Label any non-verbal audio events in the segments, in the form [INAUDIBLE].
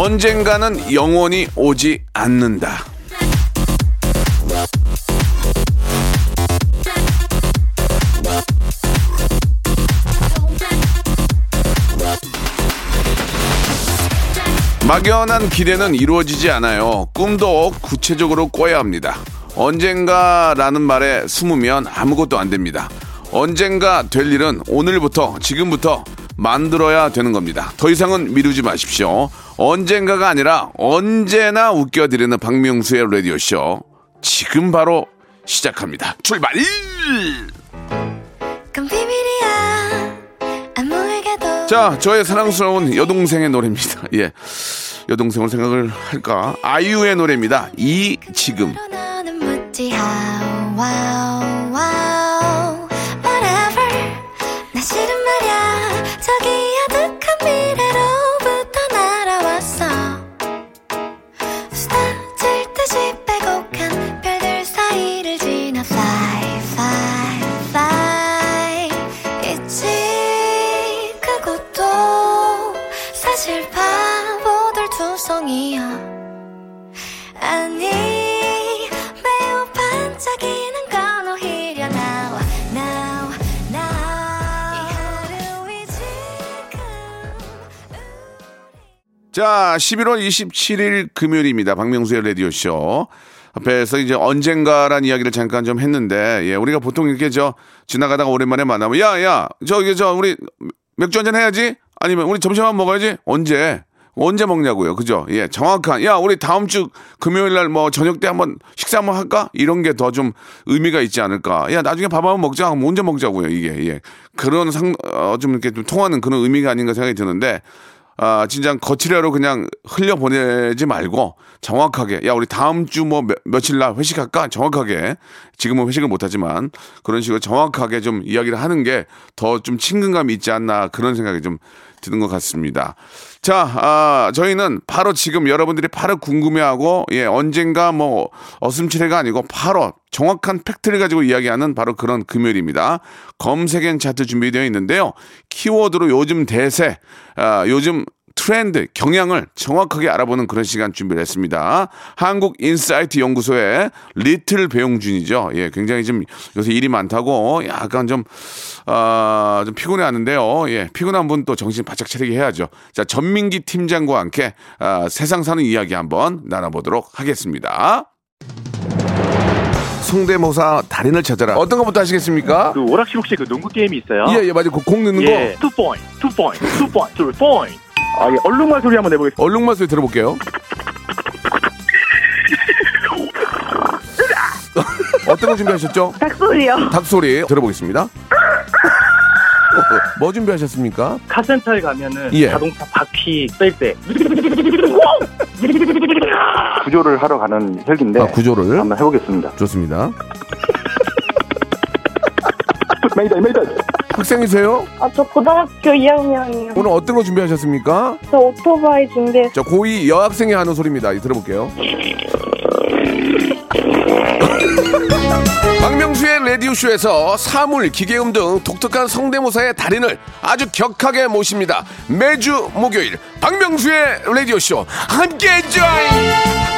언젠가는 영원히 오지 않는다 막연한 기대는 이루어지지 않아요. 꿈도 구체적으로 꿔야 합니다. 언젠가라는 말에 숨으면 아무것도 안 됩니다. 언젠가 될 일은 오늘부터, 지금부터 만들어야 되는 겁니다. 더 이상은 미루지 마십시오. 언젠가가 아니라 언제나 웃겨드리는 박명수의 라디오쇼. 지금 바로 시작합니다. 출발! 자, 저의 사랑스러운 여동생의 노래입니다. 예. 여동생을 생각을 할까? 아이유의 노래입니다. 이 지금. 자, 11월 27일 금요일입니다. 박명수의 라디오쇼. 앞에서 이제 언젠가란 이야기를 잠깐 좀 했는데, 예, 우리가 보통 이렇게 저 지나가다가 오랜만에 만나면, 야, 야, 저기 저 우리 맥주 한잔 해야지? 아니면 우리 점심 한번 먹어야지? 언제? 언제 먹냐고요. 그죠? 예, 정확한. 야, 우리 다음 주 금요일 날 뭐 저녁 때 한번 식사 한번 할까? 이런 게 더 좀 의미가 있지 않을까? 야, 나중에 밥 한번 먹자. 그럼 언제 먹자고요, 이게. 예. 그런 상, 어, 좀 이렇게 좀 통하는 그런 의미가 아닌가 생각이 드는데, 아, 진짜 거칠애로 그냥 흘려보내지 말고 정확하게, 야, 우리 다음 주 뭐 며칠 날 회식할까? 정확하게. 지금은 회식을 못하지만 그런 식으로 정확하게 좀 이야기를 하는 게 더 좀 친근감이 있지 않나 그런 생각이 좀 드는 것 같습니다. 자, 아, 저희는 바로 지금 여러분들이 바로 궁금해하고, 예, 언젠가 뭐, 어슴치레가 아니고 바로 정확한 팩트를 가지고 이야기하는 바로 그런 금요일입니다. 검색N 차트 준비되어 있는데요. 키워드로 요즘 대세, 아, 요즘 트렌드, 경향을 정확하게 알아보는 그런 시간 준비를 했습니다. 한국 인사이트 연구소의 리틀 배용준이죠. 예, 굉장히 좀 요새 일이 많다고 약간 좀, 아, 좀 피곤해 하는데요. 예, 피곤한 분 또 정신 바짝 차리게 해야죠. 자, 전민기 팀장과 함께 아, 세상 사는 이야기 한번 나눠보도록 하겠습니다. 성대모사 달인을 찾아라. 어떤 것부터 하시겠습니까? 그 오락실 혹시 그 농구 게임이 있어요? 예, 예, 맞아요. 그 공 넣는 예. 거. two point, two point, two point, two point. 아, 예. 얼룩말 소리 한번 내보겠습니다. 얼룩말 소리 들어볼게요. 어떤 거 준비하셨죠? 닭소리요. 닭소리 들어보겠습니다. 뭐 준비하셨습니까? 카센터에 가면은 예. 자동차 바퀴 뺄 때. 구조를 하러 가는 헬기인데 아, 구조를. 한번 해보겠습니다. 좋습니다. 메이다, 메이다. 학생이세요? 아, 저 고등학교 2학년이요. 오늘 어떤 거 준비하셨습니까? 저 오토바이 준비했어요. 자, 고2 여학생이 하는 소리입니다. 이 들어볼게요. [LAUGHS] 박명수의 라디오쇼에서 사물, 기계음 등 독특한 성대모사의 달인을 아주 격하게 모십니다. 매주 목요일 박명수의 라디오쇼 함께 join!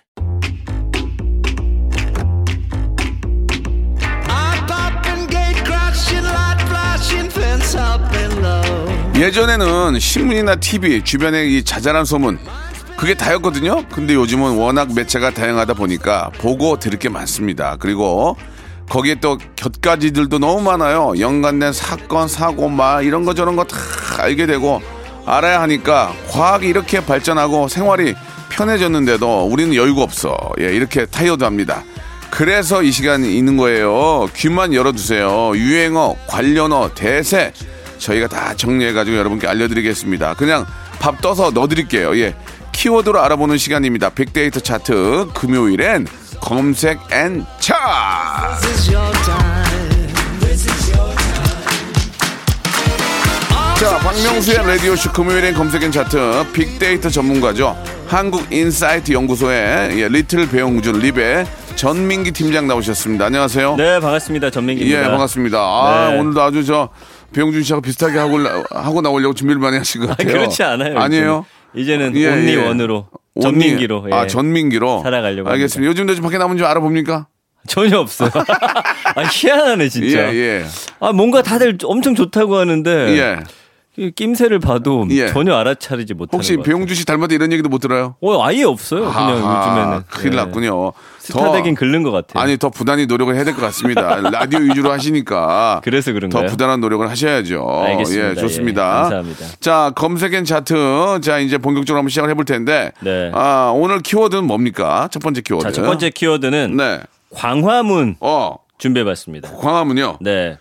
예전에는 신문이나 TV 주변에 이 자잘한 소문 그게 다였거든요. 근데 요즘은 워낙 매체가 다양하다 보니까 보고 들을 게 많습니다. 그리고 거기에 또 곁가지들도 너무 많아요. 연관된 사건, 사고, 막 이런 거 저런 거 다 알게 되고 알아야 하니까 과학이 이렇게 발전하고 생활이 편해졌는데도 우리는 여유가 없어. 예, 이렇게 타이어도 합니다. 그래서 이 시간이 있는 거예요. 귀만 열어두세요. 유행어, 관련어, 대세 저희가 다 정리해가지고 여러분께 알려드리겠습니다. 그냥 밥 떠서 넣어드릴게요. 예, 키워드로 알아보는 시간입니다. 빅데이터 차트 금요일엔 검색 N 차트. 자, 박명수의 라디오쇼 금요일엔 검색 N 차트 빅데이터 전문가죠. 한국인사이트 연구소의 예, 리틀 배용준 리베 전민기 팀장 나오셨습니다. 안녕하세요. 네, 반갑습니다. 전민기입니다. 예, 반갑습니다. 아, 네. 오늘도 아주 저 배용준 씨하고 비슷하게 하고, 하고 나오려고 준비를 많이 하신 것 아니, 같아요. 그렇지 않아요. 아니에요? 이제는, 예, 온리 예. 원으로 온리- 전민기로 예. 아, 전민기로. 살아가려고 알겠습니다. 요즘도 좀 밖에 나면 좀 알아봅니까? 전혀 없어요. [LAUGHS] 아, 희한하네 진짜. 예, 예. 아 뭔가 다들 엄청 좋다고 하는데 예. 이 낌새를 봐도 예. 전혀 알아차리지 못하는 혹시. 배용준 씨 닮았다 이런 얘기도 못 들어요? 어, 아예 없어요. 그냥 아하, 요즘에는 큰일 예. 났군요. 스타 되긴 글른 것 같아요. 아니 더 부단히 노력을 해야 될 것 같습니다. [LAUGHS] 라디오 위주로 하시니까 그래서 더 그런가요? 부단한 노력을 하셔야죠. 알겠습니다. 예, 좋습니다. 예, 감사합니다. 자 검색엔 차트 자 이제 본격적으로 한번 시작을 해볼 텐데 네. 아 오늘 키워드는 뭡니까? 첫 번째 키워드. 자, 첫 번째 키워드는 네. 광화문 어 준비해봤습니다. 광화문요. 네.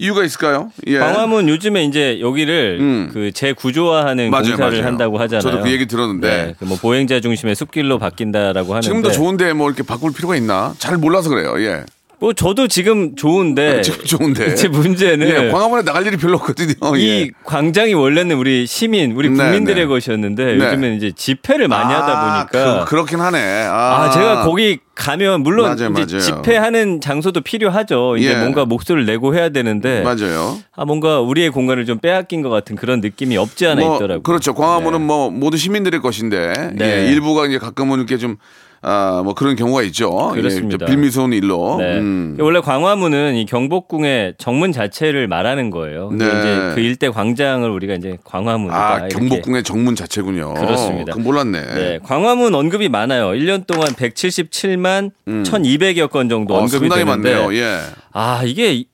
이유가 있을까요? 예. 광화문 요즘에 이제 여기를 음. 그 재구조화하는 맞아요, 공사를 맞아요. 한다고 하잖아요. 저도 그 얘기 들었는데. 네, 그 뭐 보행자 중심의 숲길로 바뀐다라고 하는데 지금도 좋은데 뭐 이렇게 바꿀 필요가 있나? 잘 몰라서 그래요. 예. 뭐 저도 지금 좋은데 지금 좋은데. 제 문제는 예, 광화문에 나갈 일이 별로 없거든요. 예. 이 광장이 원래는 우리 시민, 우리 네, 국민들의 네. 것이었는데 네. 요즘에는 이제 집회를 많이 하다 보니까 그, 렇긴 하네. 아, 아, 제가 거기 가면 물론 맞아요, 이제 맞아요. 집회하는 장소도 필요하죠. 이제 예. 뭔가 목소리를 내고 해야 되는데 맞아요. 아 뭔가 우리의 공간을 좀 빼앗긴 것 같은 그런 느낌이 없지 않아 뭐, 있더라고요. 그렇죠. 광화문은 네. 뭐 모두 시민들의 것인데 네. 예, 일부가 이제 가끔은 이렇게 좀 아, 뭐 그런 경우가 있죠. 그렇습니다. 예, 빌미스러운 일로. 네. 음. 원래 광화문은 이 경복궁의 정문 자체를 말하는 거예요. 네. 이제 그 일대 광장을 우리가 이제 광화문이다. 아. 경복궁의 정문 자체군요. 그렇습니다. 그건 몰랐네. 네, 광화문 언급이 많아요. 1년 동안 177만 1,200여 건 정도 어, 언급이 상당히 되는데 많네요. 예. 아 이게 이-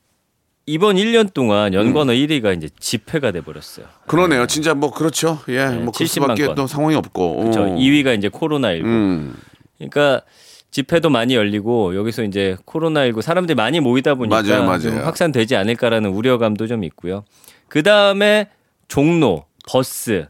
이번 1년 동안 연관어 음. 1위가 이제 집회가 돼 버렸어요. 그러네요. 진짜 뭐 그렇죠. 예. 뭐 그럴 70만 수밖에 건. 또 상황이 없고. 그렇죠. 어. 2위가 이제 코로나 19. 음. 그러니까 집회도 많이 열리고 여기서 이제 코로나19 사람들이 많이 모이다 보니까 맞아요, 맞아요. 좀 확산되지 않을까라는 우려감도 좀 있고요. 그 다음에 종로, 버스,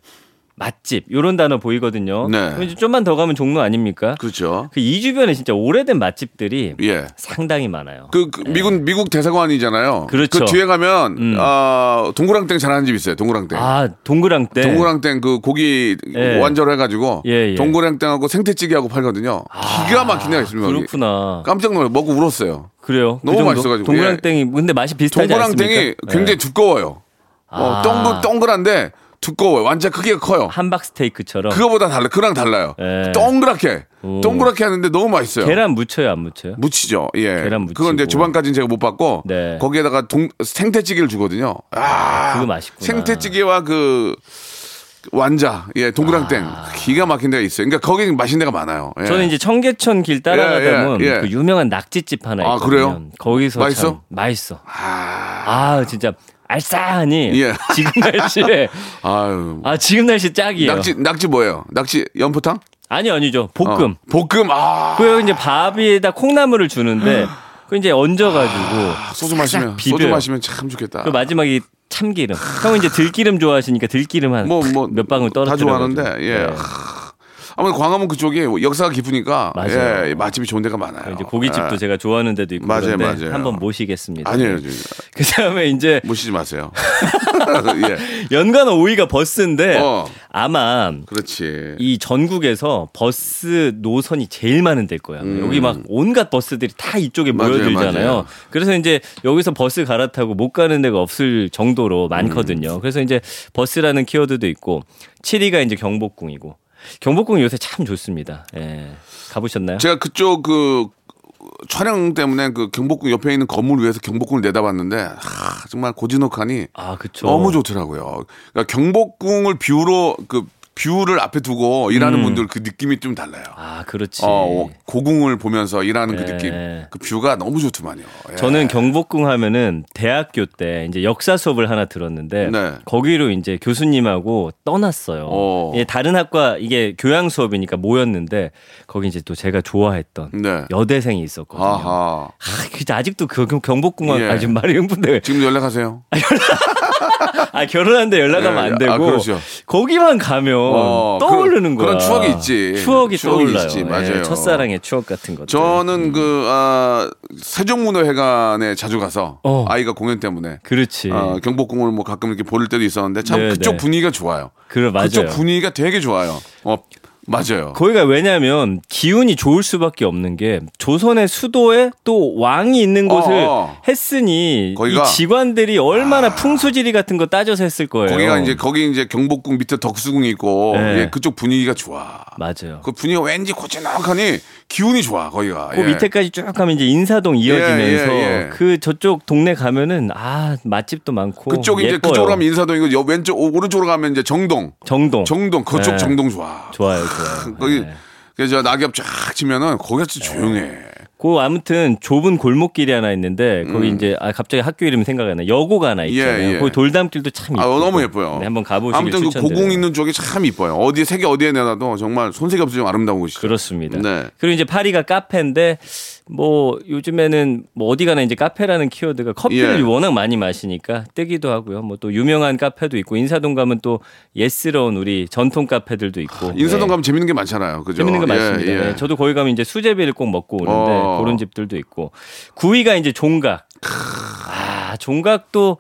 맛집 이런 단어 보이거든요. 네. 좀만 더 가면 종로 아닙니까? 그렇죠. 그 이 주변에 진짜 오래된 맛집들이 예. 상당히 많아요. 그, 그 미국 미국 대사관이잖아요. 그렇죠. 그 뒤에 가면 음. 아, 동그랑땡 잘하는 집 있어요. 동그랑땡. 아 동그랑땡. 동그랑땡 그 고기 예. 완절 해가지고 예, 예. 동그랑땡하고 생태찌개하고 팔거든요. 기가 막힌 데가 있습니다. 그렇구나. 깜짝 놀라 먹고 울었어요. 그래요. 너무 그? 맛있어가지고, 동그랑땡이 근데 맛이 비슷하지 동그랑땡이 않습니까? 굉장히 네. 두꺼워요. 어, 아. 동글 동글한데 두꺼워요. 완전 크기가 커요. 함박 스테이크처럼 그거보다 달라. 그랑 달라요. 예. 동그랗게 오. 동그랗게 하는데 너무 맛있어요. 계란 묻혀요 안 묻혀요? 무치죠. 예. 계란 그건 이제 무치고. 주방까지는 제가 못 받고 네. 거기에다가 동, 생태찌개를 주거든요. 아, 그거 맛있구나. 생태찌개와 그 완자, 예, 동그랑땡 기가 막힌 데가 있어요. 그러니까 거기 맛있는 데가 많아요. 예. 아. 저는 이제 청계천 길 따라가다 예, 예, 보면 예. 그 유명한 낙지집 하나 아, 있거든요. 그래요? 거기서 맛있어? 참 맛있어. 아, 진짜 알싸하니 예. 지금 날씨에 [LAUGHS] 아유. 아 지금 날씨 짝이에요. 낙지 낙지 뭐예요? 낙지 연포탕? 아니요 아니죠 볶음. 어, 볶음. 아. 그 이제 밥에다 콩나물을 주는데 그 이제 얹어가지고 소주 마시면 싹 소주. 마시면 참 좋겠다. 그 마지막에 참기름. 형은 이제 들기름 좋아하시니까 들기름 한 뭐뭐몇 방울 떨어뜨려. 다 좋아하는데 예. 아무래도 광화문 그쪽이 역사가 깊으니까 맞아요. 예, 맛집이 좋은 데가 많아요. 이제 고깃집도 예. 제가 좋아하는 데도 있고 맞아요, 그런데 맞아요. 한번 모시겠습니다. 아니에요. [LAUGHS] 그 다음에 이제 모시지 마세요. [LAUGHS] 예. 연간 5위가 버스인데 어. 아마 그렇지. 이 전국에서 버스 노선이 제일 많은 데일 거야. 여기 막 온갖 버스들이 다 이쪽에 음. 맞아요, 모여들잖아요. 맞아요. 그래서 이제 여기서 버스 갈아타고 못 가는 데가 없을 정도로 많거든요. 음. 그래서 이제 버스라는 키워드도 있고 7위가 이제 경복궁이고 경복궁이 요새 참 좋습니다. 예. 가보셨나요? 제가 그쪽 그 촬영 때문에 그 경복궁 옆에 있는 건물 위에서 경복궁을 내다봤는데 하, 정말 고즈넉하니 아, 그쵸. 너무 좋더라고요. 그러니까 경복궁을 view로 그 view를 앞에 두고 일하는 음. 분들 그 느낌이 좀 달라요. 아, 그렇지. 어, 고궁을 보면서 일하는 그 예. 느낌. 그 뷰가 너무 좋더만요. 예. 저는 경복궁 하면은 대학교 때 이제 역사 수업을 하나 들었는데 네. 거기로 이제 교수님하고 떠났어요. 어. 예, 다른 학과 이게 교양 수업이니까 모였는데 거기 이제 또 제가 좋아했던 네. 여대생이 있었거든요. 아하. 아, 진짜 아직도 그 경복궁 예. 아 지금 말이 흥분돼. 지금 연락하세요. [LAUGHS] 아 결혼하는데 연락하면 예, 안 되고 아, 그렇죠. 거기만 가면 어, 떠오르는 그- 거야. 그런 추억이 있지. 추억이 추억이 떠올라요. 있지, 예, 맞아요. 첫사랑의 추억 같은 것들. 저는 그 아, 세종문화회관에 자주 가서 어. 아이가 공연 때문에 그렇지. 아, 경복궁을 뭐 가끔 이렇게 볼 때도 있었는데 참 네, 그쪽 네. 분위기가 좋아요. 그래 맞아요. 그쪽 분위기가 되게 좋아요. 어 맞아요. 거기가 왜냐하면 기운이 좋을 수밖에 없는 게 조선의 수도에 또 왕이 있는 곳을 어. 했으니 거기가- 아. 이 직관들이 얼마나 풍수지리 같은 거 따져서 했을 거예요. 거기가 이제 거기 이제 경복궁 밑에 덕수궁이 있고 네. 예, 그쪽 분위기가 좋아. 맞아요. 그 분위기가 왠지 고즈넉하니 기운이 좋아 거기가. 그 예. 밑에까지 쭉 가면 이제 인사동 이어지면서 예, 예. 그 저쪽 동네 가면은 아 맛집도 많고 그쪽 이제 예뻐요. 그쪽으로 가면 인사동이고 여- 왼쪽 오- 오른쪽으로 가면 이제 정동. 정동 정동 그쪽 네. 정동 좋아. 좋아요, 좋아요. [LAUGHS] 거기 네. 그래서 낙엽 쫙 치면은 거기가 진짜 조용해. 그 아무튼 좁은 골목길이 하나 있는데 거기 음. 이제 아 갑자기 학교 이름이 생각이 안 나. 여고가 하나 있잖아요. 예, 예. 거기 돌담길도 참 아, 이쁘고. 너무 예뻐요. 네, 한번 가보시길 아무튼 그 추천드려요. 고궁 있는 쪽이 참 이뻐요. 어디에 색이 어디에 내놔도 정말 손색이 없이 좀 아름다운 곳이죠. 그렇습니다. 네. 그리고 이제 파리가 카페인데 뭐 요즘에는 뭐 어디 가나 이제 카페라는 키워드가 커피를 예. 워낙 많이 마시니까 뜨기도 하고요. 뭐 또 유명한 카페도 있고 인사동 가면 또 예스러운 우리 전통 카페들도 있고. 인사동 네. 가면 재밌는 게 많잖아요. 그죠? 재밌는 거 예, 맞습니다. 예. 네, 저도 거기 가면 이제 수제비를 꼭 먹고 오는데 어. 그런 집들도 있고 9위가 이제 종각. 아 종각도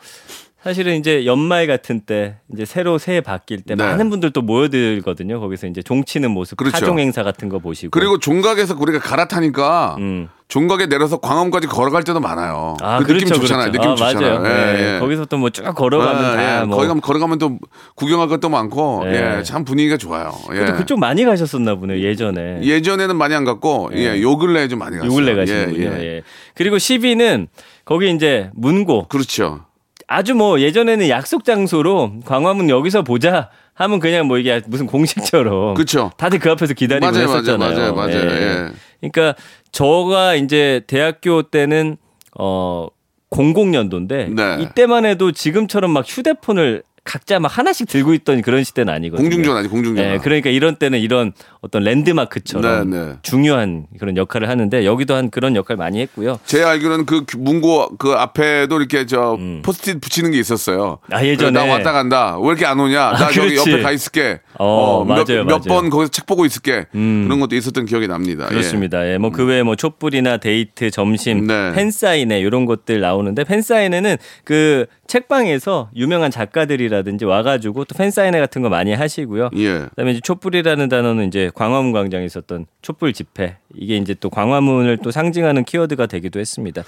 사실은 이제 연말 같은 때 이제 새로 새해 바뀔 때 네. 많은 분들 또 모여들거든요. 거기서 이제 종치는 모습, 그렇죠. 파종 행사 같은 거 보시고. 그리고 종각에서 우리가 갈아타니까 음. 종각에 내려서 광화문까지 걸어갈 때도 많아요. 아, 그 그렇죠, 느낌 좋잖아요. 그렇죠. 느낌 아, 좋잖아요. 맞아요. 예, 네. 예. 거기서 또 뭐 쭉 걸어가면 아, 다 예. 뭐. 거기 가면 걸어가면 또 구경할 것도 많고 예. 예, 참 분위기가 좋아요. 예. 또 그쪽 많이 가셨었나 보네요 예전에. 예전에는 많이 안 갔고 예, 요 근래에 좀 많이 갔어요. 요 근래. 예, 예. 예. 그리고 10위는 거기 이제 문고 그렇죠. 아주 뭐 예전에는 약속 장소로 광화문 여기서 보자 하면 그냥 뭐 이게 무슨 공식처럼 그렇죠. 다들 그 앞에서 기다리고 맞아요, 맞아요, 했었잖아요. 맞아요, 맞아요. 예. 그러니까 저가 이제 대학교 때는 어 00년도인데 네. 이때만 해도 지금처럼 막 휴대폰을 각자 막 하나씩 들고 있던 그런 시대는 아니거든요. 공중전화지 공중전화. 네, 그러니까 이런 때는 이런 어떤 랜드마크처럼 네, 네. 중요한 그런 역할을 하는데 여기도 한 그런 역할 많이 했고요. 제 알기로는 그 문고 그 앞에도 이렇게 저 포스트잇 붙이는 게 있었어요. 음. 아, 예전에. 나 왔다 간다. 왜 이렇게 안 오냐? 나 아, 저기 그렇지. 옆에 가 있을게. 어, 맞아요, 맞아요. 몇번 거기서 책 보고 있을게. 음. 그런 것도 있었던 기억이 납니다. 예. 그렇습니다. 예, 뭐그 외에 뭐 촛불이나 데이트, 점심, 네. 팬사인회 이런 것들 나오는데 팬 사인회는 그 책방에서 유명한 작가들이 라든지 와가지고 또 팬사인회 같은 거 많이 하시고요. 예. 그다음에 이제 촛불이라는 단어는 이제 광화문 광장에 있었던 촛불 집회 이게 이제 또 광화문을 또 상징하는 키워드가 되기도 했습니다.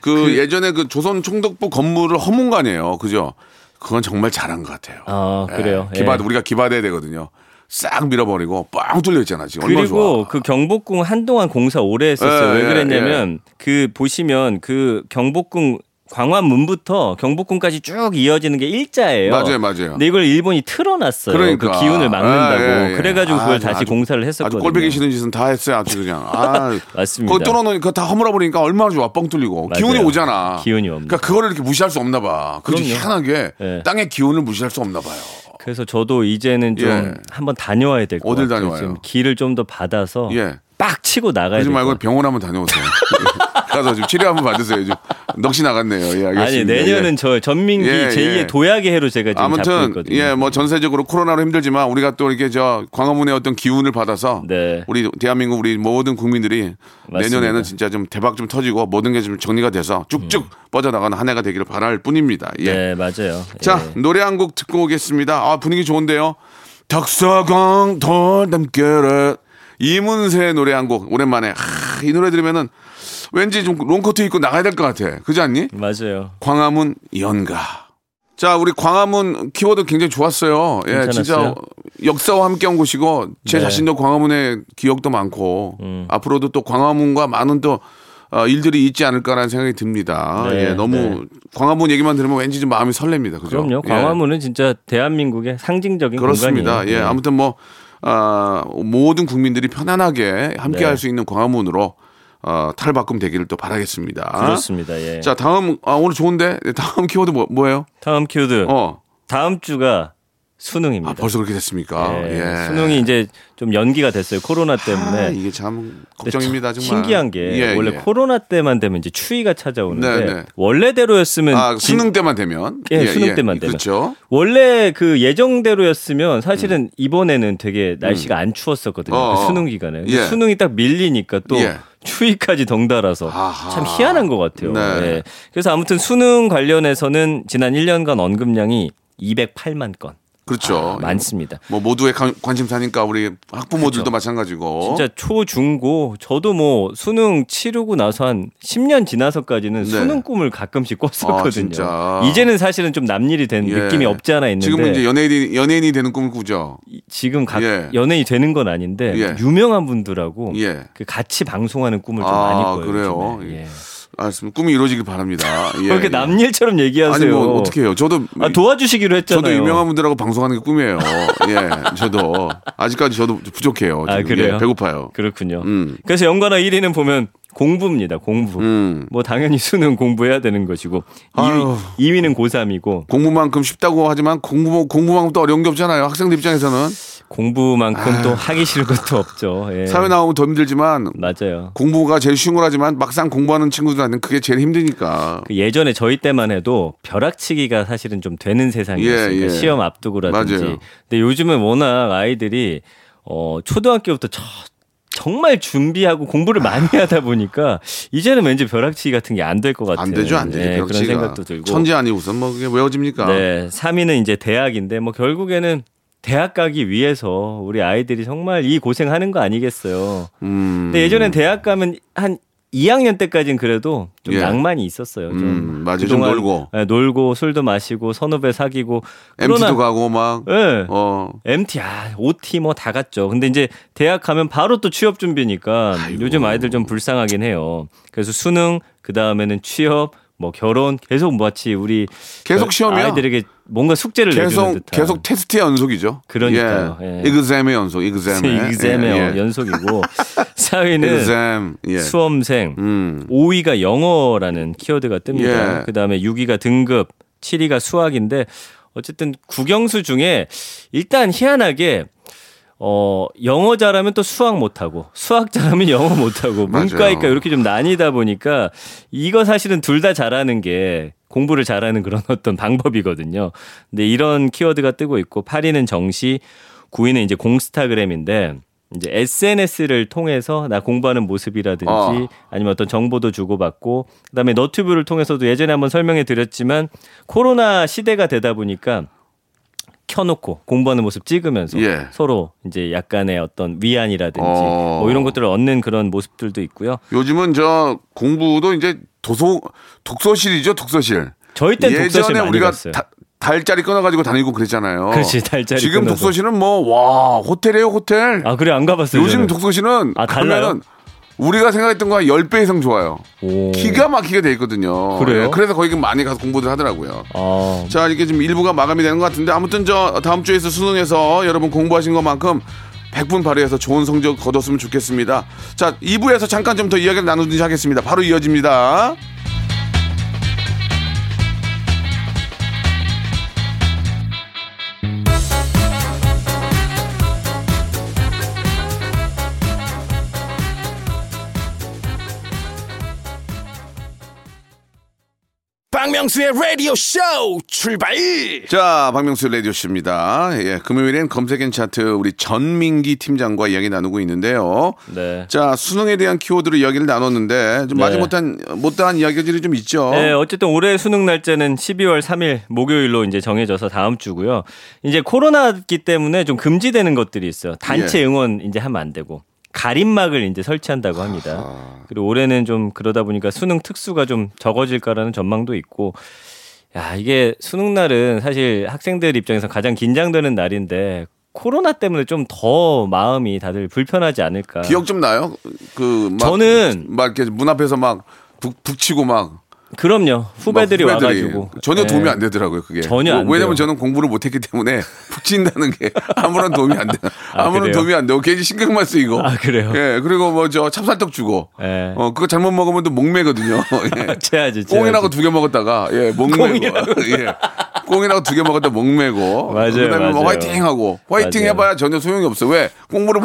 그, 예전에 그 조선 총독부 건물을 허문관이에요. 그죠? 그건 정말 잘한 것 같아요. 아 그래요. 예. 기바 예. 우리가 기바돼야 되거든요. 싹 밀어버리고 뻥 뚫려 있잖아 지금. 그리고. 그 경복궁 한동안 공사 오래 했었어요. 예, 왜 예, 그랬냐면 그 보시면 그 경복궁 광화문부터 경복궁까지 쭉 이어지는 게 일자예요. 맞아요, 맞아요. 근데 이걸 일본이 틀어놨어요. 그러니까. 그 기운을 막는다고. 예, 예, 예. 그래가지고 그걸 아, 다시 아주- 공사를 아주 했었거든요. 꼴배기 싫은 짓은 다 했어요. 아주 그냥. 아, [LAUGHS] 맞습니다. 그거 뚫어놓으니까 다 허물어버리니까 얼마나 좋아. 뻥 뚫리고. 맞아요. 기운이 오잖아. 기운이 옵니다. 그러니까 그거를 이렇게 무시할 수 없나 봐. 그럼요. 희한하게 예. 땅의 기운을 무시할 수 없나 봐요. 그래서 저도 이제는 좀 예. 한번 다녀와야 될것 어딜 같아요. 다녀와요? 지금 길을 좀 더 받아서 예. 빡 치고 나가야 그러지 될것 말고. 병원 한번 다녀오세요. [LAUGHS] 가서 좀 치료 한번 받으세요. 좀 넋이 나갔네요. 예, 알겠습니다. 아니 내년은 예. 저 전민기 예, 제2의 예. 도약의 해로 제가 지금 아무튼 있거든요. 예, 뭐 전세적으로 코로나로 힘들지만 우리가 또 이렇게 저 광화문의 어떤 기운을 받아서 네. 우리 대한민국 우리 모든 국민들이 맞습니다. 내년에는 진짜 좀 대박 좀 터지고 모든 게 좀 정리가 돼서 쭉쭉 뻗어나가는 한 해가 되기를 바랄 뿐입니다. 예. 음. 네 맞아요. 자 예. 노래 한 곡 듣고 오겠습니다. 아 분위기 좋은데요. 덕서강 돌담결에 이문세의 노래 한 곡 오랜만에 하, 이 노래 들으면은 왠지 좀 롱코트 입고 나가야 될 것 같아. 그지 않니? 맞아요. 광화문 연가. 자, 우리 광화문 키워드 굉장히 좋았어요. 예, 진짜 괜찮았어요? 역사와 함께 한 곳이고 제 네. 자신도 광화문에 기억도 많고 음. 앞으로도 또 광화문과 많은 또 어, 일들이 있지 않을까라는 생각이 듭니다. 네, 예, 너무 네. 광화문 얘기만 들으면 왠지 좀 마음이 설렙니다. 그죠? 그럼요. 예. 광화문은 진짜 대한민국의 상징적인 그렇습니다. 공간이에요. 예, 네. 아무튼 뭐 아, 모든 국민들이 편안하게 함께 네. 할수 있는 광화문으로 어, 탈바꿈 되기를 또 바라겠습니다. 그렇습니다. 예. 자, 다음 아, 오늘 좋은데 다음 키워드 뭐, 뭐예요? 다음 키워드. 어, 다음 주가 수능입니다. 아, 벌써 그렇게 됐습니까? 예, 예. 수능이 이제 좀 연기가 됐어요. 코로나 때문에. 아, 이게 참 걱정입니다, 정말. 신기한 게 예, 원래 예. 코로나 때만 되면 이제 추위가 찾아오는데 네, 네. 원래대로였으면 아, 진- 수능 때만 되면 예, 수능 때만 되면. 그렇죠. 원래 그 예정대로였으면 사실은 이번에는 되게 날씨가 안 추웠었거든요. 음. 어, 그 어. 수능 기간에. 근데 예. 수능이 딱 밀리니까 또 예. 추위까지 덩달아서 아하. 참 희한한 것 같아요. 네. 예. 그래서 아무튼 수능 관련해서는 지난 1년간 언급량이 208만 건. 그렇죠. 아, 많습니다. 뭐 모두의 관- 관심사니까 우리 학부모들도 마찬가지고. 진짜 초, 중, 고 저도 뭐 수능 치르고 나서 한 10년 지나서까지는 네. 수능 꿈을 가끔씩 꿨었거든요. 아, 진짜. 이제는 사실은 좀 남일이 된 예. 느낌이 없지 않아 있는데 지금은 이제 연예인이 연예인이 되는 꿈을 꾸죠. 이- 지금 각 예. 연예인이 되는 건 아닌데 예. 유명한 분들하고 예. 그 같이 방송하는 꿈을 좀 아, 많이 꿔요. 그래요? 알겠습니다. 꿈이 이루어지길 바랍니다. [LAUGHS] 예, 그렇게 예. 남 일처럼 얘기하세요. 아니 뭐 어떻게 해요? 저도 아, 도와주시기로 했잖아요. 저도 유명한 분들하고 방송하는 게 꿈이에요. 예, 저도 아직까지 저도 부족해요. 아. 그래요? 예, 배고파요. 그렇군요. 음. 그래서 연관어 1위는 보면 공부입니다. 공부. 음. 뭐 당연히 수능 공부해야 되는 것이고 아유. 2위, 2위 는 고3이고 공부만큼 쉽다고 하지만 공부 공부만큼 또 어려운 게 없잖아요. 학생들 입장에서는 공부만큼 또 하기 싫은 것도 없죠. 예. 사회 나오면 더 힘들지만 맞아요. 공부가 제일 쉬운 거라지만 막상 공부하는 친구들한테는 그게 제일 힘드니까. 그 예전에 저희 때만 해도 벼락치기가 사실은 좀 되는 세상이었어요. 예, 예. 시험 앞두고라든지. 맞아요. 근데 요즘은 워낙 아이들이 어 초등학교부터 저, 정말 준비하고 공부를 많이 [LAUGHS] 하다 보니까 이제는 왠지 벼락치기 같은 게 안 될 것 같아요. 안 되죠, 안 되죠. 네, 그런. 생각도 들고. 천재 아니고선 뭐 그게 외워집니까? 네, 3위는 이제 대학인데 뭐 결국에는 대학 가기 위해서 우리 아이들이 정말 이 고생하는 거 아니겠어요. 음. 근데 예전엔 대학 가면 한 2학년 때까지는 그래도 좀 예. 낭만이 있었어요. 좀 음, 맞아요. 좀 놀고. 예, 놀고 술도 마시고 선후배 사귀고 MT도 가고 막 예. 어. MT 아 OT 뭐 다 갔죠. 근데 이제 대학 가면 바로 또 취업 준비니까 요즘 아이들 좀 불쌍하긴 해요. 그래서 수능 그 다음에는 취업 뭐 결혼 계속 마치 우리 계속 시험이야. 아이들에게 뭔가 숙제를 계속 계속 테스트의 연속이죠. 그러니까요. 예. 예. 이그잼의 연속, 이그잼의. [LAUGHS] 이그잼의 예, 예. 연속이고 [LAUGHS] 4위는 이그잼. 예. 수험생, 음. 5위가 영어라는 키워드가 뜹니다. 예. 그다음에 6위가 등급, 7위가 수학인데 어쨌든 국영수 중에 일단 희한하게 어 영어 잘하면 또 수학 못하고 수학 잘하면 영어 못하고. [LAUGHS] 문과이과 이렇게 좀 나뉘다 보니까 이거 사실은 둘 다 잘하는 게 공부를 잘하는 그런 어떤 방법이거든요. 근데 이런 키워드가 뜨고 있고 8위는 정시, 9위는 이제 공스타그램인데 이제 SNS를 통해서 나 공부하는 모습이라든지 어. 아니면 어떤 정보도 주고받고 그다음에 너튜브를 통해서도 예전에 한번 설명해 드렸지만 코로나 시대가 되다 보니까 켜놓고 공부하는 모습 찍으면서 예. 서로 이제 약간의 어떤 위안이라든지 어. 뭐 이런 것들을 얻는 그런 모습들도 있고요. 요즘은 저 공부도 이제 도서 독서실이죠, 독서실. 저희 땐 독서실 예전에 우리가. 다- 달짜리 끊어가지고 다니고 그랬잖아요. 그렇지, 달짜리 지금 끊어서. 독서실은 뭐 와 호텔이에요 호텔. 아 그래 안 가봤어요. 요즘 저는. 독서실은 아, 달라요? 우리가 생각했던 거와 10배 이상 좋아요. 오. 기가 막히게 돼 있거든요. 그래요? 예, 그래서 거기 많이 가서 공부들 하더라고요. 아, 자, 이게 지금 일부가 마감이 되는 것 같은데 아무튼 저 다음 주에서 수능에서 여러분 공부하신 것만큼 100분 발휘해서 좋은 성적 거뒀으면 좋겠습니다. 자, 2부에서 잠깐 좀 더 이야기를 나누든지 하겠습니다. 바로 이어집니다. 박명수의 라디오 쇼 출발 자, 박명수 라디오씨입니다. 예, 금요일엔 검색엔 차트 우리 전민기 팀장과 이야기 나누고 있는데요. 네. 자, 수능에 대한 키워드로 이야기를 나눴는데 좀 네. 마지 못한 못다한 이야기들이 좀 있죠. 네, 어쨌든 올해 수능 날짜는 12월 3일 목요일로 이제 정해져서 다음 주고요. 이제 코로나기 때문에 좀 금지되는 것들이 있어요. 단체 예. 응원 이제 하면 안 되고 가림막을 이제 설치한다고 합니다. 그리고 올해는 좀 그러다 보니까 수능 특수가 좀 적어질까라는 전망도 있고 야, 이게 수능 날은 사실 학생들 입장에서 가장 긴장되는 날인데 코로나 때문에 좀 더 마음이 다들 불편하지 않을까. 기억 좀 나요? 그, 막, 저는- 막 이렇게 문 앞에서 막 북, 북치고 막. 그럼요. 후배들이, 막 와가지고 전혀 네. 도움이 안 되더라고요 그게 전혀 안 왜냐면 돼요. 저는 공부를 못했기 때문에 [LAUGHS] 북친다는 게 아무런 도움이 안 돼. 아, 아무런 그래요? 도움이 안 되고 괜히 신경만 쓰이고. 아, 그래요? 예 그리고 뭐 저 찹쌀떡 주고. 예. 어 그거 잘못 먹으면 또 목매거든요. [LAUGHS] 예. [LAUGHS] 채야지. 꽁이라고. 두 개 먹었다가 예 목매고. 예 꽁이라고 두 개 먹었다 목매고 [LAUGHS] 맞아요, 그다음에 뭐 맞아요. 화이팅 하고 화이팅 맞아요. 해봐야 전혀 소용이 없어 왜 공부를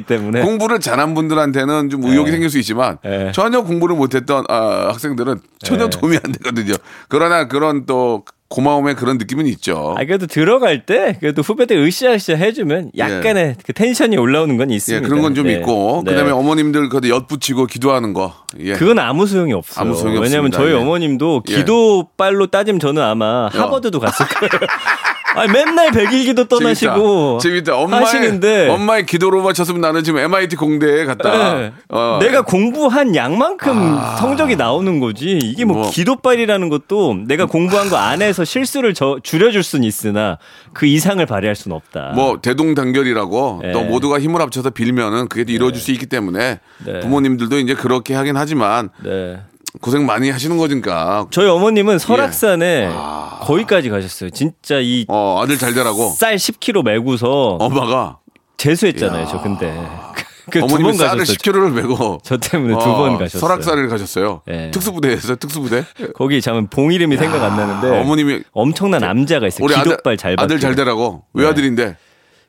때문에. 공부를 잘한 분들한테는 좀 의욕이 예. 생길 수 있지만 예. 전혀 공부를 못했던 아, 학생들은 전혀 예. 도움이 안 되거든요 그러나 그런 또 고마움의 그런 느낌은 있죠 아 그래도 들어갈 때 그래도 후배들 으쌰으쌰 해주면 약간의 그 텐션이 올라오는 건예 있습니다. 그런 건좀 네. 있고 네. 그다음에 어머님들 그엿 붙이고 기도하는 거 예. 그건 아무 소용이 없어요. 아무 소용이 왜냐하면 없습니다. 저희 예. 어머님도 예. 기도빨로 따지면 저는 아마 하버드도 갔을 거예요. [LAUGHS] 아니, 맨날 백일기도 떠나시고 재밌다. 재밌다. 엄마의, 하시는데 엄마의 기도로 맞췄으면 나는 지금 MIT 공대에 갔다. 네. 어, 내가 공부한 양만큼 성적이 나오는 거지. 이게 뭐, 뭐. 기도빨이라는 것도 내가 공부한 거 안에서 실수를 저, 줄여줄 수는 있으나 그 이상을 발휘할 수는 없다. 뭐 대동단결이라고 네. 또 모두가 힘을 합쳐서 빌면은 그게 이루어질 수 있기 때문에 네. 부모님들도 이제 그렇게 하긴 하지만 네. 고생 많이 하시는 거니까 저희 어머님은 설악산에 예. 아. 거기까지 가셨어요. 진짜 이 어 아들 잘 되라고 쌀 10kg 메고서 엄마가 재수했잖아요. 저 근데 [LAUGHS] 그두 어머님이 번 쌀을 가셨어요. 10kg를 메고 저 때문에 어, 두번 가셨어요. 설악산을 가셨어요. 예. 특수부대에서 특수부대. 거기 잠은 봉 이름이 생각 안 나는데 어머님이 엄청난 남자가 있어요. 우리 아들, 잘 아들. 잘 되라고 외아들인데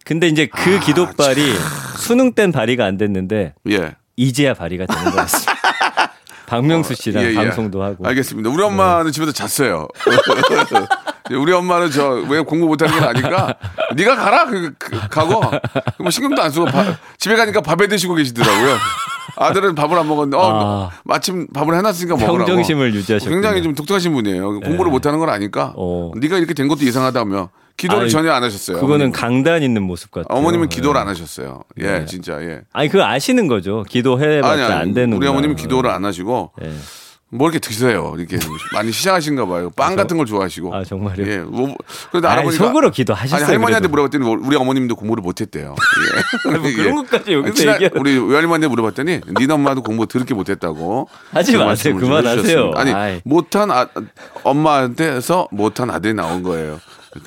근데 이제 그 기도빨이 수능 땐 발휘가 안 됐는데 예. 이제야 발휘가 되는 것 같습니다. [LAUGHS] 박명수 씨랑 예, 예. 방송도 하고. 알겠습니다. 우리 엄마는 집에서 잤어요. [LAUGHS] 우리 엄마는 저 왜 공부 못하는 건 아니까 네가 가라 그, 그, 가고 뭐 신경도 안 쓰고 밥- 집에 가니까 밥에 드시고 계시더라고요. 아들은 밥을 안 먹었는데 어, 아. 마침 밥을 해놨으니까 먹으라고. 평정심을 유지하셨군요. 굉장히 좀 독특하신 분이에요. 공부를 못하는 건 아니까 어. 네가 이렇게 된 것도 이상하다며 기도를 아이, 전혀 안 하셨어요. 그거는 어머님은. 강단 있는 모습 같아요. 어머님은 기도를 네. 안 하셨어요. 예, 진짜 예. 아니 그거 아시는 거죠. 기도해봤자 아니, 아니, 안 되는. 우리 어머님은 기도를 안 하시고 예. 뭐 이렇게 드세요. 이렇게 많이 시장하신가 봐요. 빵 같은 걸 좋아하시고. 아, 정말요? 예. 뭐, 그런데 알아보니까 속으로 기도하셨어요, 아니 할머니한테 그래도. 물어봤더니 우리 어머님도 공부를 못했대요. 예. 뭐 그런 것까지 여기서 얘기하는- 우리 외할머니한테 물어봤더니 니네 엄마도 공부 더럽게 못했다고. 하지 그 마세요. 그만하세요. 아니 아이. 못한 아, 엄마한테서 못한 아들이 나온 거예요.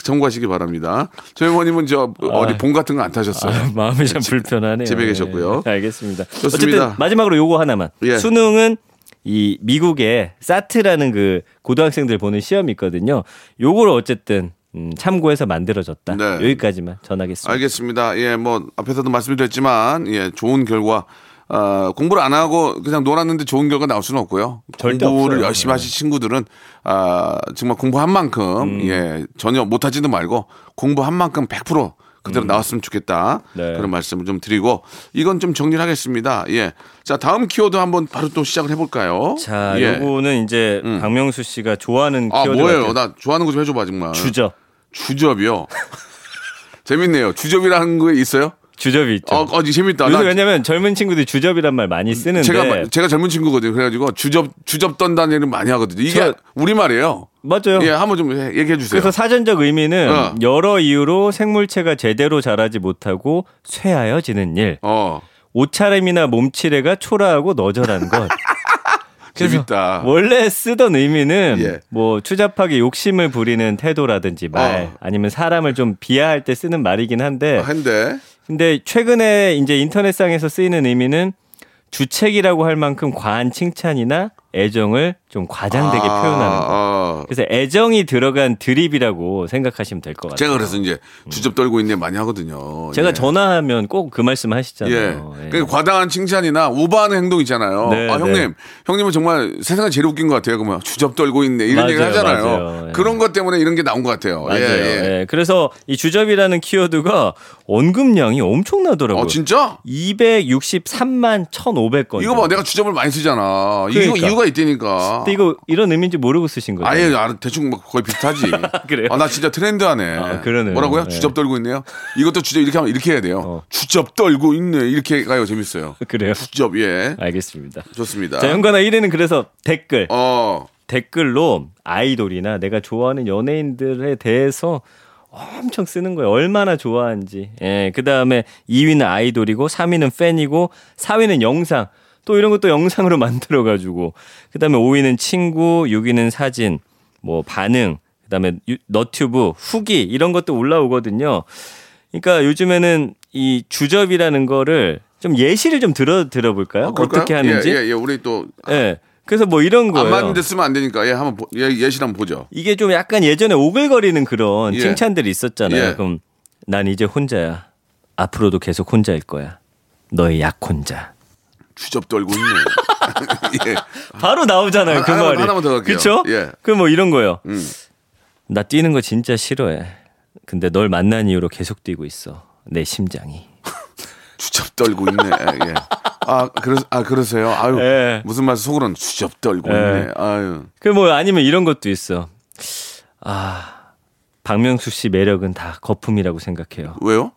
참고하시기 바랍니다. 어머님은 저 어디 봉 같은 거 안 타셨어요. 아, 마음이 참 불편하네요. 집에 계셨고요. 예, 알겠습니다. 좋습니다. 어쨌든 마지막으로 요거 하나만. 예. 수능은 이 미국의 사트라는 그 고등학생들 보는 시험이 있거든요. 요거를 어쨌든 음, 참고해서 만들어졌다. 네. 여기까지만 전하겠습니다. 알겠습니다. 예, 뭐 앞에서도 말씀드렸지만 예, 좋은 결과 어, 공부를 안 하고 그냥 놀았는데 좋은 결과 나올 수는 없고요. 공부를 없어요. 열심히 하신 친구들은 아, 정말 공부한 만큼 음. 예, 전혀 못하지도 말고 공부한 만큼 100% 그대로 나왔으면 좋겠다. 음. 네. 그런 말씀을 좀 드리고 이건 좀 정리를 하겠습니다. 예. 자, 다음 키워드 한번 바로 또 시작을 해 볼까요? 자, 예. 요거는 이제 음. 박명수 씨가 좋아하는 아, 키워드 뭐예요? 같아요. 나 좋아하는 거 좀 해줘 봐, 정말. 주접. 주접이요. [LAUGHS] 재밌네요. 주접이라는 거 있어요? 주접이 있죠. 어, 어, 재밌다. 요새 나 왜냐면 젊은 친구들이 주접이란 말 많이 쓰는데 제가 마- 제가 젊은 친구거든요. 그래가지고 주접 주접 떤다는 얘기를 많이 하거든요. 이게 저- 우리 말이에요. 맞아요. 예, 한번 좀 해- 얘기해 주세요. 그래서 사전적 의미는 어. 여러 이유로 생물체가 제대로 자라지 못하고 쇠하여지는 일. 어, 옷차림이나 몸치레가 초라하고 너절한 것. [LAUGHS] 재밌다. 원래 쓰던 의미는 예. 뭐 추잡하게 욕심을 부리는 태도라든지 말 어. 아니면 사람을 좀 비하할 때 쓰는 말이긴 한데 한데 근데 최근에 이제 인터넷상에서 쓰이는 의미는 주책이라고 할 만큼 과한 칭찬이나 애정을 좀 과장되게 아, 표현하는 거. 아. 그래서 애정이 들어간 드립이라고 생각하시면 될 것 같아요. 제가 그래서 이제 주접 떨고 있네 많이 하거든요. 제가 예. 전화하면 꼭 그 말씀 예. 하시잖아요. 예. 그 과다한 칭찬이나 오버하는 행동 있잖아요. 네, 아, 형님, 네. 형님은 정말 세상에 제일 웃긴 것 같아요. 그러면 주접 떨고 있네. 이런 맞아요, 얘기 하잖아요. 맞아요. 예. 그런 것 때문에 이런 게 나온 것 같아요. 맞아요. 예, 예. 예. 그래서 이 주접이라는 키워드가 언급량이 엄청나더라고요. 어, 진짜? 263만 1,500건. 이거 봐, 내가 주접을 많이 쓰잖아. 이거 그러니까. 이 유가 있다니까. 근데 이거 이런 의미인지 모르고 쓰신 거죠? 아예 아, 대충 뭐 거의 비슷하지. [LAUGHS] 그래요? 아, 나 진짜 트렌드하네. 아, 그러네요. 뭐라고요? 네. 주접 떨고 있네요. 이것도 주접 이렇게 하면 이렇게 해야 돼요. 어. 주접 떨고 있네. 이렇게 가요. 재밌어요. [LAUGHS] 그래요? 주접 예. 알겠습니다. 좋습니다. 자, 연관어 1위는 그래서 댓글. 어. 댓글로 아이돌이나 내가 좋아하는 연예인들에 대해서 엄청 쓰는 거예요. 얼마나 좋아하는지. 예, 그 다음에 2위는 아이돌이고, 3위는 팬이고, 4위는 영상. 또 이런 것도 영상으로 [LAUGHS] 만들어 가지고. 그 다음에 5위는 친구, 6위는 사진, 뭐 반응, 그 다음에 너튜브, 후기, 이런 것도 올라오거든요. 그러니까 요즘에는 이 주접이라는 거를 좀 예시를 좀 들어 들어볼까요? 어, 그럴까요? 어떻게 하는지. 예, 예, 예. 우리 또 예. 그래서 뭐 이런 거예요. 안 맞는데 쓰면 안 되니까 예 한번 보, 예, 예시 한번 보죠. 이게 좀 약간 예전에 오글거리는 그런 예. 칭찬들이 있었잖아요. 예. 그럼 난 이제 혼자야. 앞으로도 계속 혼자일 거야. 너의 약혼자. 주접 떨고 있네. [LAUGHS] 예. 바로 나오잖아요. 그 하나- 말이. 하나만 더 갈게요. 그렇죠? 예. 그럼 뭐 이런 거요. 음. 나 뛰는 거 진짜 싫어해. 근데 널 만난 이후로 계속 뛰고 있어. 내 심장이. [LAUGHS] 주접 떨고 있네. 예. 아, 그러, 아, 그러세요? 아유, 예. 무슨 말 속으로는 주접 떨고 예. 있네. 아유. 그 뭐 아니면 이런 것도 있어. 아, 박명수 씨 매력은 다 거품이라고 생각해요. 왜요?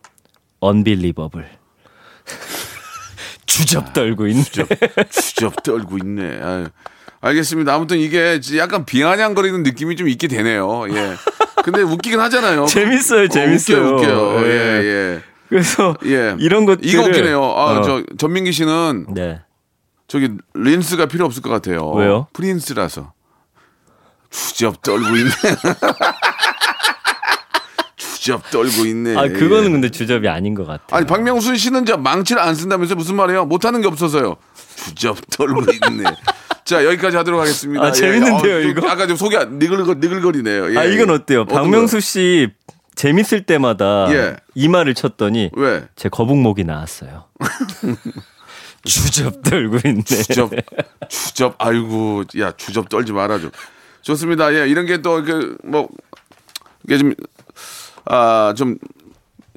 언빌리버블. 주접 떨고 있네. 주접 떨고 있네. 아유. 알겠습니다. 아무튼 이게 약간 비아냥거리는 느낌이 좀 있게 되네요. 예. 근데 웃기긴 하잖아요. 재밌어요, 재밌어요. 어, 웃겨요, 웃겨요. 예. 예, 예. 그래서 예. 이런 것들 이거 웃기네요. 아, 저 전민기 씨는 네. 저기 린스가 필요 없을 것 같아요. 왜요? 프린스라서. 주접 떨고 있네. [LAUGHS] 주접 떨고 있네. 아 그거는 예. 근데 주접이 아닌 것 같아요. 아니 박명수 씨는 저 망치를 안 쓴다면서 무슨 말이에요? 못하는 게 없어서요. 주접 떨고 있네. [LAUGHS] 자 여기까지 하도록 하겠습니다. 아, 재밌는데요, 좀 이거? 아까 좀 속이 안- 니글거 니글거리네요. 예, 아 이건 예. 어때요? 박명수? 씨 재밌을 때마다 예. 이마를 쳤더니 왜? 제 거북목이 나왔어요. [LAUGHS] 주접 떨고 있네. 주접 주접 아이고 야 주접 떨지 말아줘. 좋습니다. 예 이런 게 또 그 뭐 이게 좀 아 좀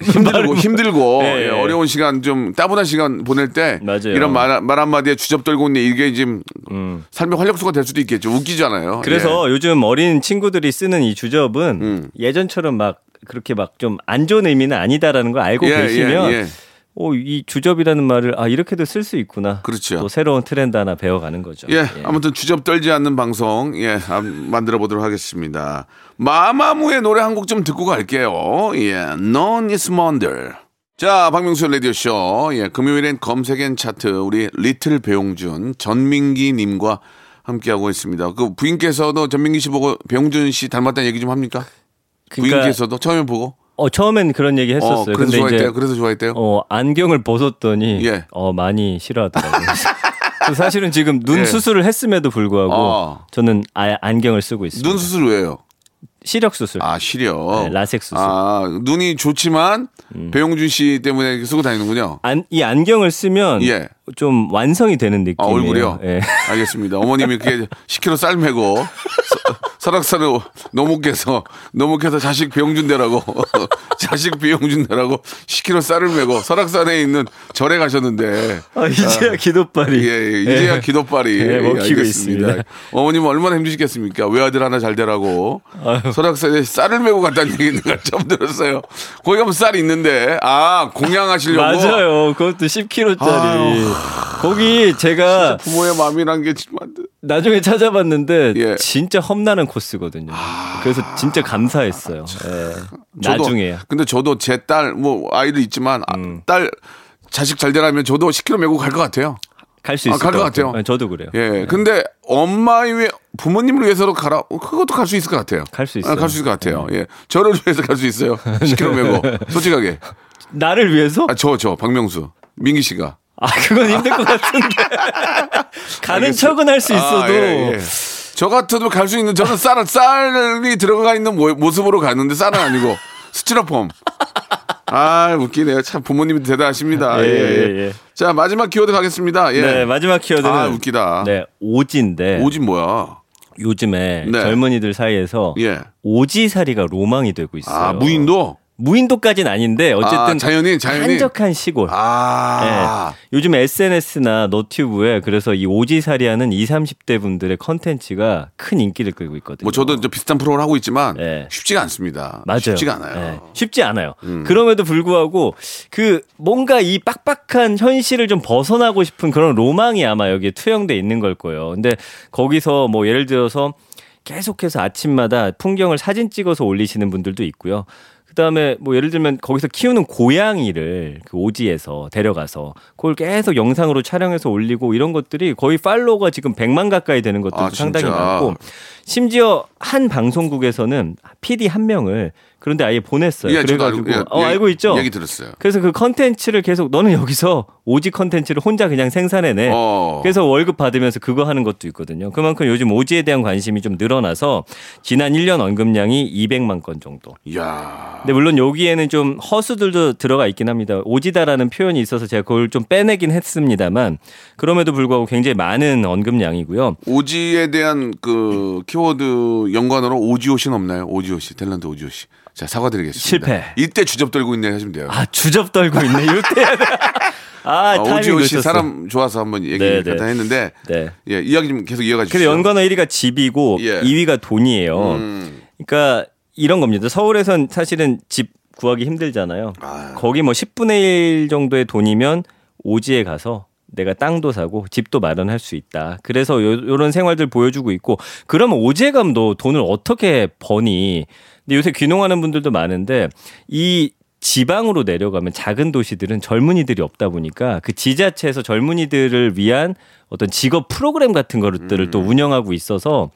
힘들고 힘들고 [LAUGHS] 예, 예, 예. 어려운 시간 좀 따분한 시간 보낼 때 맞아요. 이런 말, 말 한마디에 주접 떨고 있네 이게 지금 음. 삶의 활력소가 될 수도 있겠죠 웃기잖아요. 그래서 요즘 어린 친구들이 쓰는 이 주접은 음. 예전처럼 막 그렇게 막 좀 안 좋은 의미는 아니다라는 걸 알고 예, 계시면 예, 예. 오, 이 주접이라는 말을 아 이렇게도 쓸 수 있구나. 그렇죠. 또 새로운 트렌드 하나 배워가는 거죠. 예, 아무튼 주접 떨지 않는 방송 예 아, 만들어 보도록 하겠습니다. 마마무의 노래 한 곡 좀 듣고 갈게요. 예, Non is Wonder. 자, 박명수 라디오 쇼. 예, 금요일엔 검색엔 차트 우리 리틀 배용준 전민기 님과 함께하고 있습니다. 그 부인께서도 전민기 씨 보고 배용준 씨 닮았다는 얘기 좀 합니까? 그러니까 부인께서도 처음에 보고 어 처음엔 그런 얘기 했었어요. 어, 그래서 근데 좋아했대요. 이제 그래서 좋아했대요. 어 안경을 벗었더니 예. 어 많이 싫어하더라고요. [LAUGHS] 사실은 지금 눈 예. 수술을 했음에도 불구하고 어. 저는 아, 안경을 쓰고 있습니다. 눈 수술 왜요? 시력 수술. 아, 시력. 네, 라섹 수술. 음. 아, 눈이 좋지만 배용준 씨 때문에 쓰고 다니는군요. 안, 이 안경을 쓰면 예. 좀 완성이 되는 느낌이에요. 아, 얼굴이요? 예. 알겠습니다. 어머님이 그렇게 10kg 쌀 메고 서- 설악산을 노목해서 노목해서 자식 배용준 대라고 [LAUGHS] 자식 배용준 대라고 10kg 쌀을 메고 설악산에 있는 절에 가셨는데 아, 이제야 기도빨이. 예, 예, 이제야 기도빨이 예, 예, 먹히고 알겠습니다. 있습니다. 어머님 얼마나 힘드시겠습니까? 외아들 하나 잘 되라고 아유. 설악산에 쌀을 메고 갔다는 얘기는 처음 들었어요. 거기 가면 쌀이 있는데 아 공양하시려고 맞아요. 그것도 10kg짜리. 거기 제가 부모의 마음이란 게 정말 나중에 찾아봤는데 예. 아, 진짜 험난한 코스거든요. 그래서 진짜 감사했어요. 예. 저도, 나중에야. 근데 저도 제 딸 뭐 아이도 있지만 아, 음. 딸 자식 잘 되라면 저도 10kg 메고 갈 것 같아요. 갈수 아, 있을 갈것 것 같아요. 같아요. 예, 저도 그래요. 예. 근데 엄마 위해 부모님을 위해서도 가라. 어, 그것도 갈 수 있을 것 같아요. 갈 수 있어요. 네. 갈수 있을 것 같아요. 예. 저를 위해서 갈 수 있어요. 10kg 메고. [LAUGHS] 솔직하게. 나를 위해서? 아, 저, 저, 박명수. 민기 씨가. 아, 그건 힘들 것 같은데. [LAUGHS] 가는 알겠어요. 척은 할 수 있어도. 아, 예, 예. 저 같아도 갈 수 있는 저는 쌀, 쌀이 들어가 있는 모, 모습으로 갔는데 쌀은 아니고 스티로폼. 아, 웃기네요. 참 부모님이 대단하십니다. 예, 예, 예. 예, 예. 자, 마지막 키워드 가겠습니다. 예. 네, 마지막 키워드는 아, 웃기다. 네, 오지인데 오지 뭐야? 요즘에 네. 젊은이들 사이에서 예. 오지살이가 로망이 되고 있어요. 아, 무인도? 무인도까지는 아닌데 어쨌든 아, 자연인, 자연인. 한적한 시골. 아. 네. 요즘 SNS나 너튜브에 그래서 이 오지살이하는 20, 30대 분들의 컨텐츠가 큰 인기를 끌고 있거든요. 뭐 저도 이제 비슷한 프로를 하고 있지만 네. 쉽지가 않습니다. 맞아요. 쉽지가 않아요. 음. 네, 쉽지 않아요. 그럼에도 불구하고 그 뭔가 이 빡빡한 현실을 좀 벗어나고 싶은 그런 로망이 아마 여기에 투영돼 있는 걸 거예요. 근데 거기서 뭐 예를 들어서 계속해서 아침마다 풍경을 사진 찍어서 올리시는 분들도 있고요. 그다음에 뭐 예를 들면 거기서 키우는 고양이를 그 오지에서 데려가서 그걸 계속 영상으로 촬영해서 올리고 이런 것들이 거의 팔로워가 지금 100만 가까이 되는 것도 아, 상당히? 많고 심지어 한 방송국에서는 PD 한 명을 그런데 아예 보냈어요. 예, 그래가지고 알고, 예, 어, 예, 알고 있죠. 얘기 들었어요. 그래서 그 컨텐츠를 계속 너는 여기서 오지 컨텐츠를 혼자 그냥 생산해내. 어. 그래서 월급 받으면서 그거 하는 것도 있거든요. 그만큼 요즘 오지에 대한 관심이 좀 늘어나서 지난 1년 언급량이 200만 건 정도. 이야. 근데 물론 여기에는 좀 허수들도 들어가 있긴 합니다. 오지다라는 표현이 있어서 제가 그걸 좀 빼내긴 했습니다만 그럼에도 불구하고 굉장히 많은 언급량이고요. 오지에 대한 그 키워드 연관어로 오지오신 없나요? 오지오시, 탤런트 오지오시. 자, 사과드리겠습니다. 실패. 이때 주접 떨고 있네 하시면 돼요. 아 주접 떨고 있네. 이때 [LAUGHS] 아, 아, 오지오시 놓쳤어. 사람 좋아서 한번 얘기 네, 네. 갖다 했는데 네. 예, 이야기 좀 계속 이어가 주시죠. 그래서 연관어 1위가 집이고 예. 2위가 돈이에요. 음. 그러니까 이런 겁니다. 서울에선 사실은 집 구하기 힘들잖아요. 아. 거기 뭐 10분의 1 정도의 돈이면 오지에 가서 내가 땅도 사고 집도 마련할 수 있다. 그래서 요, 요런 생활들 보여주고 있고 그러면 오지감도 돈을 어떻게 버니? 근데 요새 귀농하는 분들도 많은데 이 지방으로 내려가면 작은 도시들은 젊은이들이 없다 보니까 그 지자체에서 젊은이들을 위한 어떤 직업 프로그램 같은 것들을 또 운영하고 있어서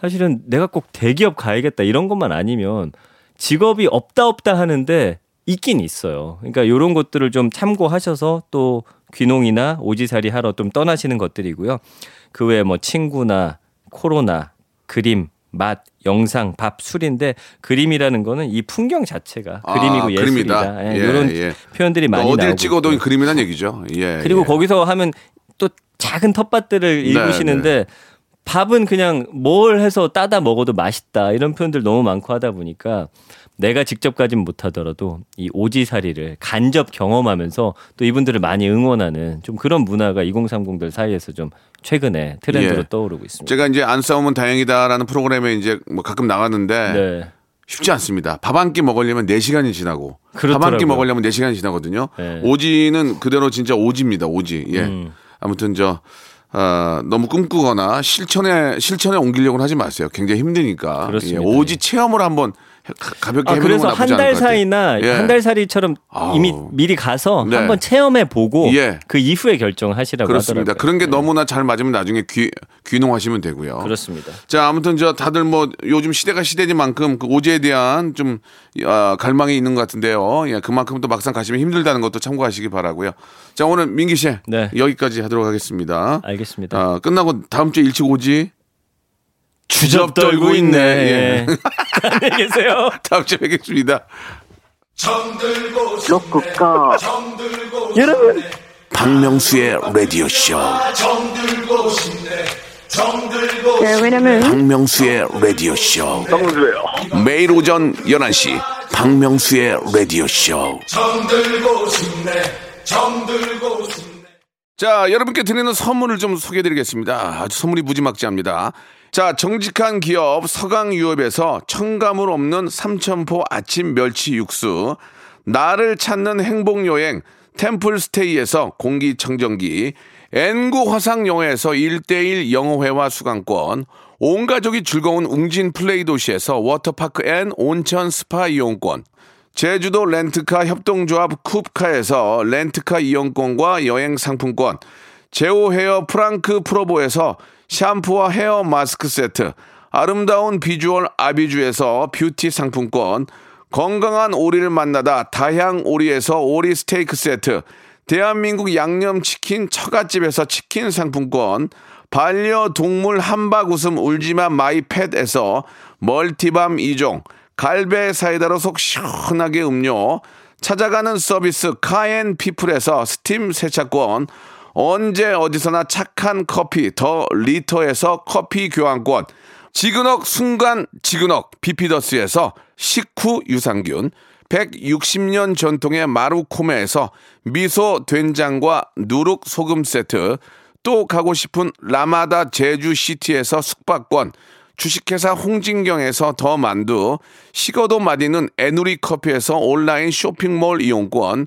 사실은 내가 꼭 대기업 가야겠다 이런 것만 아니면 직업이 없다 없다 하는데 있긴 있어요. 그러니까 이런 것들을 좀 참고하셔서 또 귀농이나 오지살이 하러 좀 떠나시는 것들이고요. 그 외에 뭐 친구나 코로나, 그림, 맛, 영상, 밥, 술인데 그림이라는 거는 이 풍경 자체가 아, 그림이고. 예술이다. 예, 예, 이런 예. 표현들이 많이 어딜 나오고 찍어도 있고요. 그림이란 얘기죠. 예. [LAUGHS] 그리고 예. 거기서 하면 또 작은 텃밭들을 네, 읽으시는데 밥은 그냥 뭘 해서 따다 먹어도 맛있다 이런 표현들 너무 많고 하다 보니까 내가 직접 가진 못하더라도 이 오지살이를 간접 경험하면서 또 이분들을 많이 응원하는 좀 그런 문화가 2030들 사이에서 좀 최근에 트렌드로 예. 떠오르고 있습니다. 제가 이제 안 싸우면 다행이다라는 프로그램에 이제 뭐 가끔 나가는데 네. 쉽지 않습니다. 밥 한 끼 먹으려면 4시간이 지나고 밥 한 끼. 먹으려면 4시간이 지나거든요. 네. 오지는 그대로 진짜 오지입니다. 오지. 예. 음. 아무튼 저 어, 너무 꿈꾸거나 실천에 실천에 옮기려고는 하지 마세요. 굉장히 힘드니까. 예, 오지 체험을 한번 가- 가볍게 아, 그래서 한 달. 사이나 예. 한달 살이처럼 아우. 이미 미리 가서 네. 한번 체험해 보고 예. 그 이후에 결정하시라고 그렇습니다. 하더라고요. 그런 게 너무나 잘 맞으면 나중에 귀, 귀농하시면 되고요. 그렇습니다. 자, 아무튼 저 다들 뭐 요즘 시대가 시대니만큼 그 오지에 대한 좀 아, 갈망이 있는 것 같은데요. 예, 그만큼 또 막상 가시면 힘들다는 것도 참고하시기 바라고요. 자, 오늘 민기 씨 네. 여기까지 하도록 하겠습니다. 알겠습니다. 아, 끝나고 다음 주에 일찍 오지. 주접 떨고 있네. 예. [LAUGHS] 안녕히 계세요. 다음 주에 뵙겠습니다. 로쿠꺼. 여러분. 박명수의 라디오 쇼. 네, 왜냐면 박명수의 라디오 쇼. 박명수예요. 매일 오전 11시 박명수의 라디오 쇼. 자, 여러분께 드리는 선물을 좀 소개해 드리겠습니다. 아주 선물이 무지막지합니다. 자, 정직한 기업 서강유업에서 첨가물 없는 삼천포 아침 멸치 육수, 나를 찾는 행복여행 템플스테이에서 공기청정기, N구 화상영어에서 1대1 영어회화 수강권, 온 가족이 즐거운 웅진 플레이 도시에서 워터파크 and 온천 스파 이용권, 제주도 렌트카 협동조합 쿱카에서 렌트카 이용권과 여행 상품권, 제오 헤어 프랑크 프로보에서 샴푸와 헤어 마스크 세트, 아름다운 비주얼 아비주에서 뷰티 상품권, 건강한 오리를 만나다 다향 오리에서 오리 스테이크 세트, 대한민국 양념치킨 처갓집에서 치킨 상품권, 반려동물 한박 웃음 울지마 마이펫에서 멀티밤 2종, 갈배 사이다로 속 시원하게 음료, 찾아가는 서비스 카앤피플에서 스팀 세차권, 언제 어디서나 착한 커피 더 리터에서 커피 교환권, 지근억 순간 지근억 비피더스에서 식후 유산균, 160년 전통의 마루코메에서 미소 된장과 누룩 소금 세트, 또 가고 싶은 라마다 제주시티에서 숙박권, 주식회사 홍진경에서 더 만두, 식어도 맛있는 에누리 커피에서 온라인 쇼핑몰 이용권,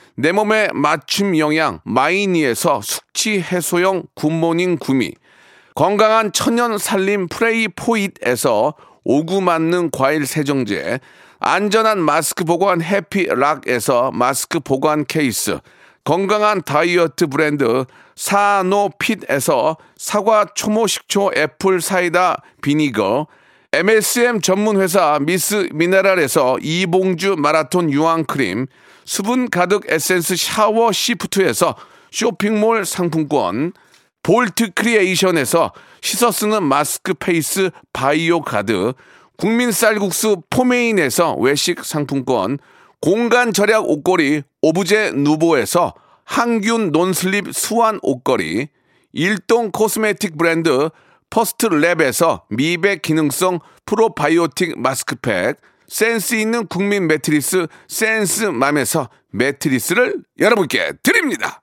내 몸에 맞춤 영양 마이니에서 숙취 해소용 굿모닝 구미, 건강한 천연 살림 프레이 포잇에서 오구 맞는 과일 세정제, 안전한 마스크 보관 해피락에서 마스크 보관 케이스, 건강한 다이어트 브랜드 사노핏에서 사과 초모 식초 apple cider vinegar, MSM 전문 회사 미스 미네랄에서 이봉주 마라톤 유황 크림, 수분 가득 에센스 샤워 시프트에서 쇼핑몰 상품권, 볼트 크리에이션에서 씻어 쓰는 마스크 페이스 바이오 가드, 국민 쌀국수 포메인에서 외식 상품권, 공간 절약 옷걸이 오브제 누보에서 항균 non-slip 수완 옷걸이, 일동 cosmetic 브랜드 퍼스트 랩에서 미백 기능성 프로바이오틱 마스크팩, 센스 있는 국민 매트리스 센스맘에서 매트리스를 여러분께 드립니다.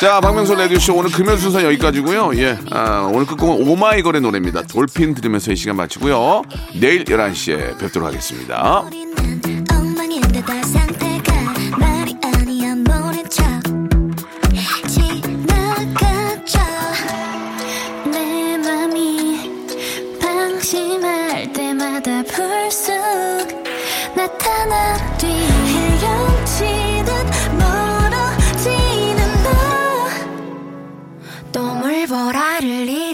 자, 박명수 레디오쇼 오늘 금요 순서 여기까지고요 예, 아, 오늘 끝곡은 오마이걸의 노래입니다. 돌핀 들으면서 이 시간 마치고요. 내일 11시에 뵙도록 하겠습니다. vår ærlige